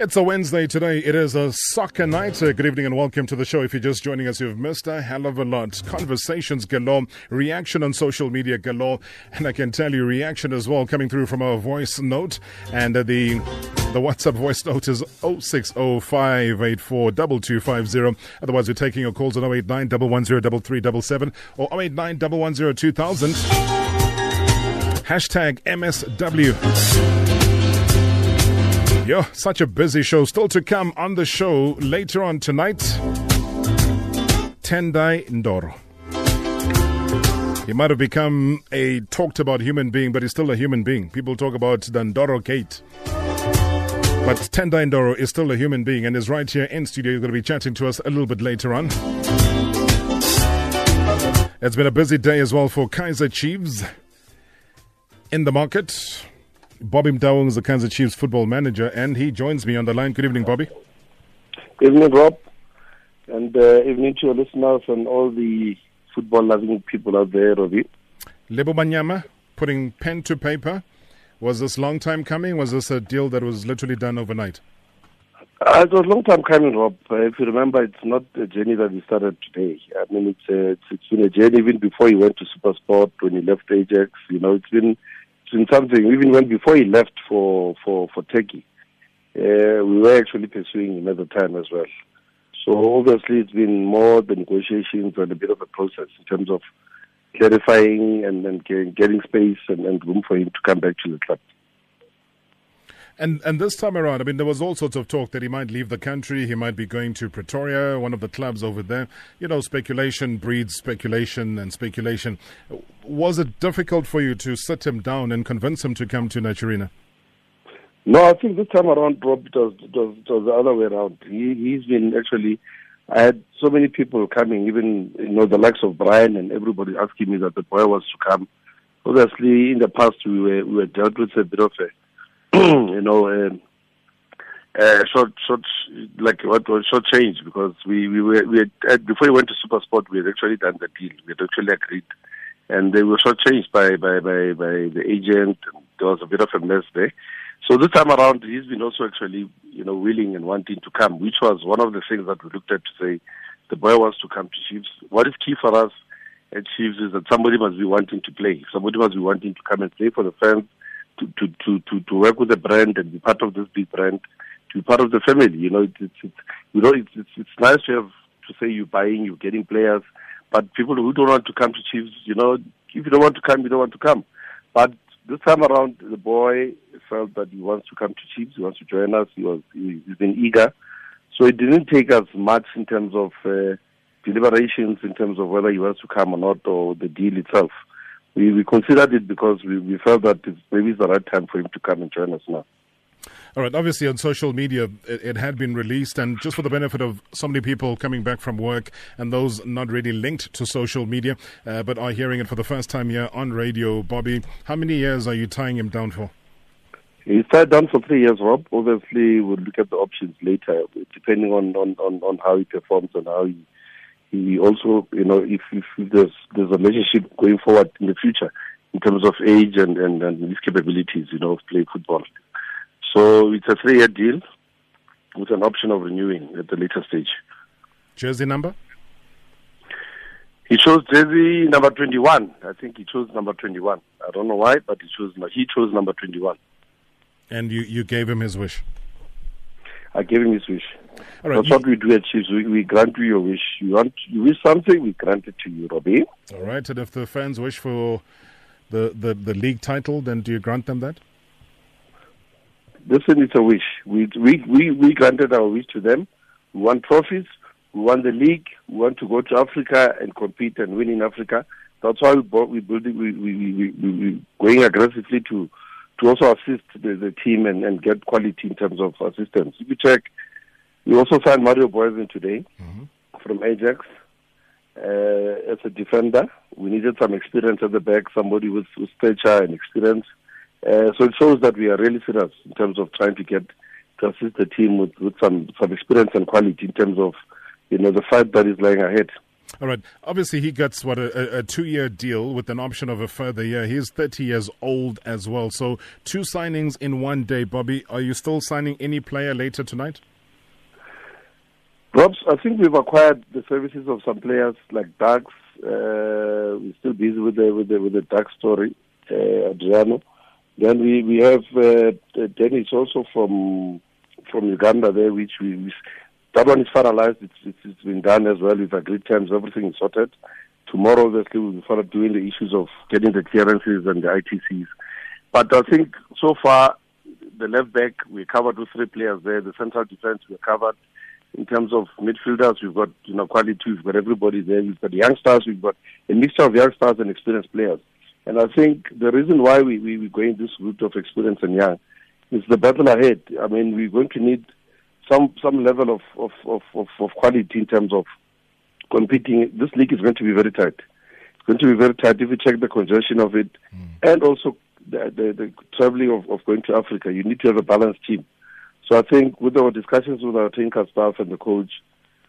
It's a Wednesday today. It is a soccer night. Uh, good evening and welcome to the show. If you're just joining us, you've missed a hell of a lot. Conversations galore, reaction on social media galore, and I can tell you reaction as well coming through from our voice note. And uh, the the WhatsApp voice note is 0605842250. Otherwise, we're taking your calls on 089 110 or 089 110 Hashtag MSW. Yo, such a busy show. Still to come on the show later on tonight. Tendai Ndoro. He might have become a talked about human being, but he's still a human being. People talk about the Ndoro Gate. But Tendai Ndoro is still a human being and is right here in studio. He's going to be chatting to us a little bit later on. It's been a busy day as well for Kaizer Chiefs in the market. Bobby Motaung is the Kaizer Chiefs football manager, and he joins me on the line. Good evening, Bobby. Evening, Rob, and uh, evening to your listeners and all the football-loving people out there, Robbie. Lebo Manyama, putting pen to paper. Was this long time coming? Was this a deal that was literally done overnight? Uh, it was a long time coming, Rob. Uh, if you remember, it's not a journey that we started today. I mean, it's, uh, it's, it's been a journey even before he went to Supersport, when he left Ajax. You know, it's been in something, even when before he left for, for, for Turkey, uh, we were actually pursuing him at the time as well. So obviously it's been more the negotiations and a bit of a process in terms of clarifying and, and getting space and, and room for him to come back to the club. And and this time around, I mean, there was all sorts of talk that he might leave the country. He might be going to Pretoria, one of the clubs over there. You know, speculation breeds speculation and speculation. Was it difficult for you to sit him down and convince him to come to Naturena? No, I think this time around, Rob, it was, it was, it was the other way around. He, he's been actually. I had so many people coming, even you know the likes of Brian and everybody asking me that the boy was to come. Obviously, in the past we were we were dealt with a bit of a you know, uh, uh, short, short, like what was short change because we we were we had, uh, before we went to Super Sport, we had actually done the deal. We had actually agreed, and they were short changed by by by by the agent. There was a bit of a mess there. So this time around, he's been also actually, you know, willing and wanting to come, which was one of the things that we looked at to say the boy wants to come to Chiefs. What is key for us at Chiefs is that somebody must be wanting to play. Somebody must be wanting to come and play for the fans to, to, to, to, work with the brand and be part of this big brand, to be part of the family. You know, it's, it's, you know, it's, it's, it's nice to have to say you're buying, you're getting players, but people who don't want to come to Chiefs, you know, if you don't want to come, you don't want to come. But this time around, the boy felt that he wants to come to Chiefs, he wants to join us, he was, he's been eager. So it didn't take us much in terms of uh, deliberations, in terms of whether he wants to come or not, or the deal itself we, we considered it because we, we felt that it's, maybe it's the right time for him to come and join us now. All right. Obviously, on social media, it, it, had been released, and just for the benefit of so many people coming back from work and those not really linked to social media, uh, but are hearing it for the first time here on radio, Bobby, how many years are you tying him down for? He's tied down for three years, Rob. Obviously, we'll look at the options later, depending on, on, on, on how he performs and how he he also, you know, if, if there's there's a relationship going forward in the future in terms of age and, and, and his capabilities, you know, of playing football. So it's a three-year deal with an option of renewing at the later stage. Jersey number? He chose jersey number 21. I think he chose number 21. I don't know why, but he chose he chose number 21. And you, you gave him his wish? I gave him his wish. All right. That's what we do at Chiefs. We, we grant you your wish. You want you wish something, we grant it to you, Robbie. All right. And if the fans wish for the, the, the league title, then do you grant them that? Listen, it's a wish. We, we, we, we granted our wish to them. We want trophies. We want the league. We want to go to Africa and compete and win in Africa. That's why we bought, we building, we, we, we, we, we going aggressively to, to also assist the, the team and, and get quality in terms of assistance. If you check we also signed Mario Booysen today mm-hmm. from Ajax uh, as a defender. We needed some experience at the back, somebody with, with stature and experience. Uh, so it shows that we are really serious in terms of trying to get to assist the team with, with some, some experience and quality in terms of you know the fight that is lying ahead. All right. Obviously, he gets what a, a two-year deal with an option of a further year. He's 30 years old as well. So, two signings in one day. Bobby, are you still signing any player later tonight? Robs, I think we've acquired the services of some players like Dax. Uh, we're still busy with the with the with the Dax story, uh, Adriano. Then we we have uh, Dennis also from from Uganda there, which we, we that one is finalized. It's, it's, it's been done as well. We've agreed terms. Everything is sorted. Tomorrow, obviously, we'll start doing the issues of getting the clearances and the ITCs. But I think so far, the left back, we covered with three players there. The central defense, we're covered. In terms of midfielders, we've got you know quality. We've got everybody there. We've got youngsters. We've got a mixture of youngsters and experienced players. And I think the reason why we, we, we're going this route of experience and young is the battle ahead. I mean, we're going to need some some level of, of, of, of, of quality in terms of competing. This league is going to be very tight. It's going to be very tight if you check the congestion of it, mm. and also the, the, the traveling of, of going to Africa. You need to have a balanced team. So I think with our discussions with our technical staff and the coach,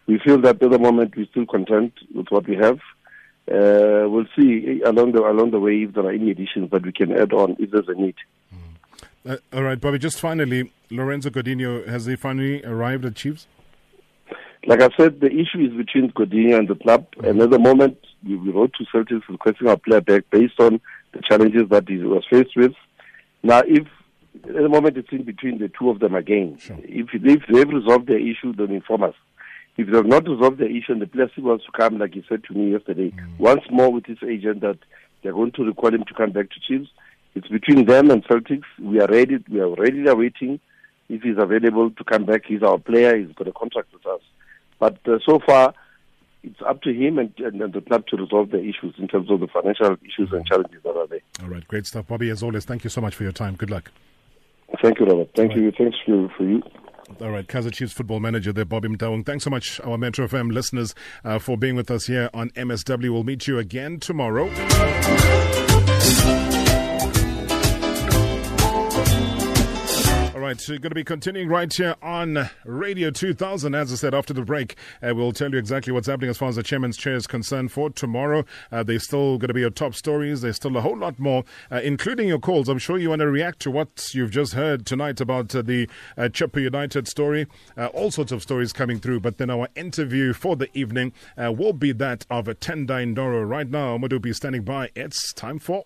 we feel that at the moment we're still content with what we have. Uh, we'll see along the along the way if there are any additions that we can add on if there's a need. Uh, all right, Bobby. Just finally, Lorenzo Gordinho has he finally arrived at Chiefs? Like I said, the issue is between Gordinho and the club. Mm-hmm. And at the moment, we, we wrote to Celtics requesting our player back based on the challenges that he was faced with. Now, if at the moment it's in between the two of them again, sure. if, if they've resolved their issue, then inform us. If they have not resolved the issue and the player still wants to come, like he said to me yesterday, mm. once more with his agent that they're going to require him to come back to Chiefs, it's between them and Celtics. We are ready. We are ready awaiting if he's available to come back. He's our player. He's got a contract with us. But uh, so far, it's up to him and, and, and, the club to resolve the issues in terms of the financial issues and challenges that are there. All right, great stuff, Bobby. As always, thank you so much for your time. Good luck. Thank you, Robert. Thank you. Thanks for, for you. All right, Kaizer Chiefs football manager there, Bobby Motaung. Thanks so much, our Metro FM listeners, uh, for being with us here on MSW. We'll meet you again tomorrow. Right, we're going to be continuing right here on Radio 2000. As I said, after the break, uh, we'll tell you exactly what's happening as far as the chairman's chair is concerned for tomorrow. Uh, there's still going to be your top stories. There's still a whole lot more, uh, including your calls. I'm sure you want to react to what you've just heard tonight about uh, the uh, Chippa United story. Uh, all sorts of stories coming through. But then our interview for the evening uh, will be that of Tendai Ndoro. Right now, to be standing by. It's time for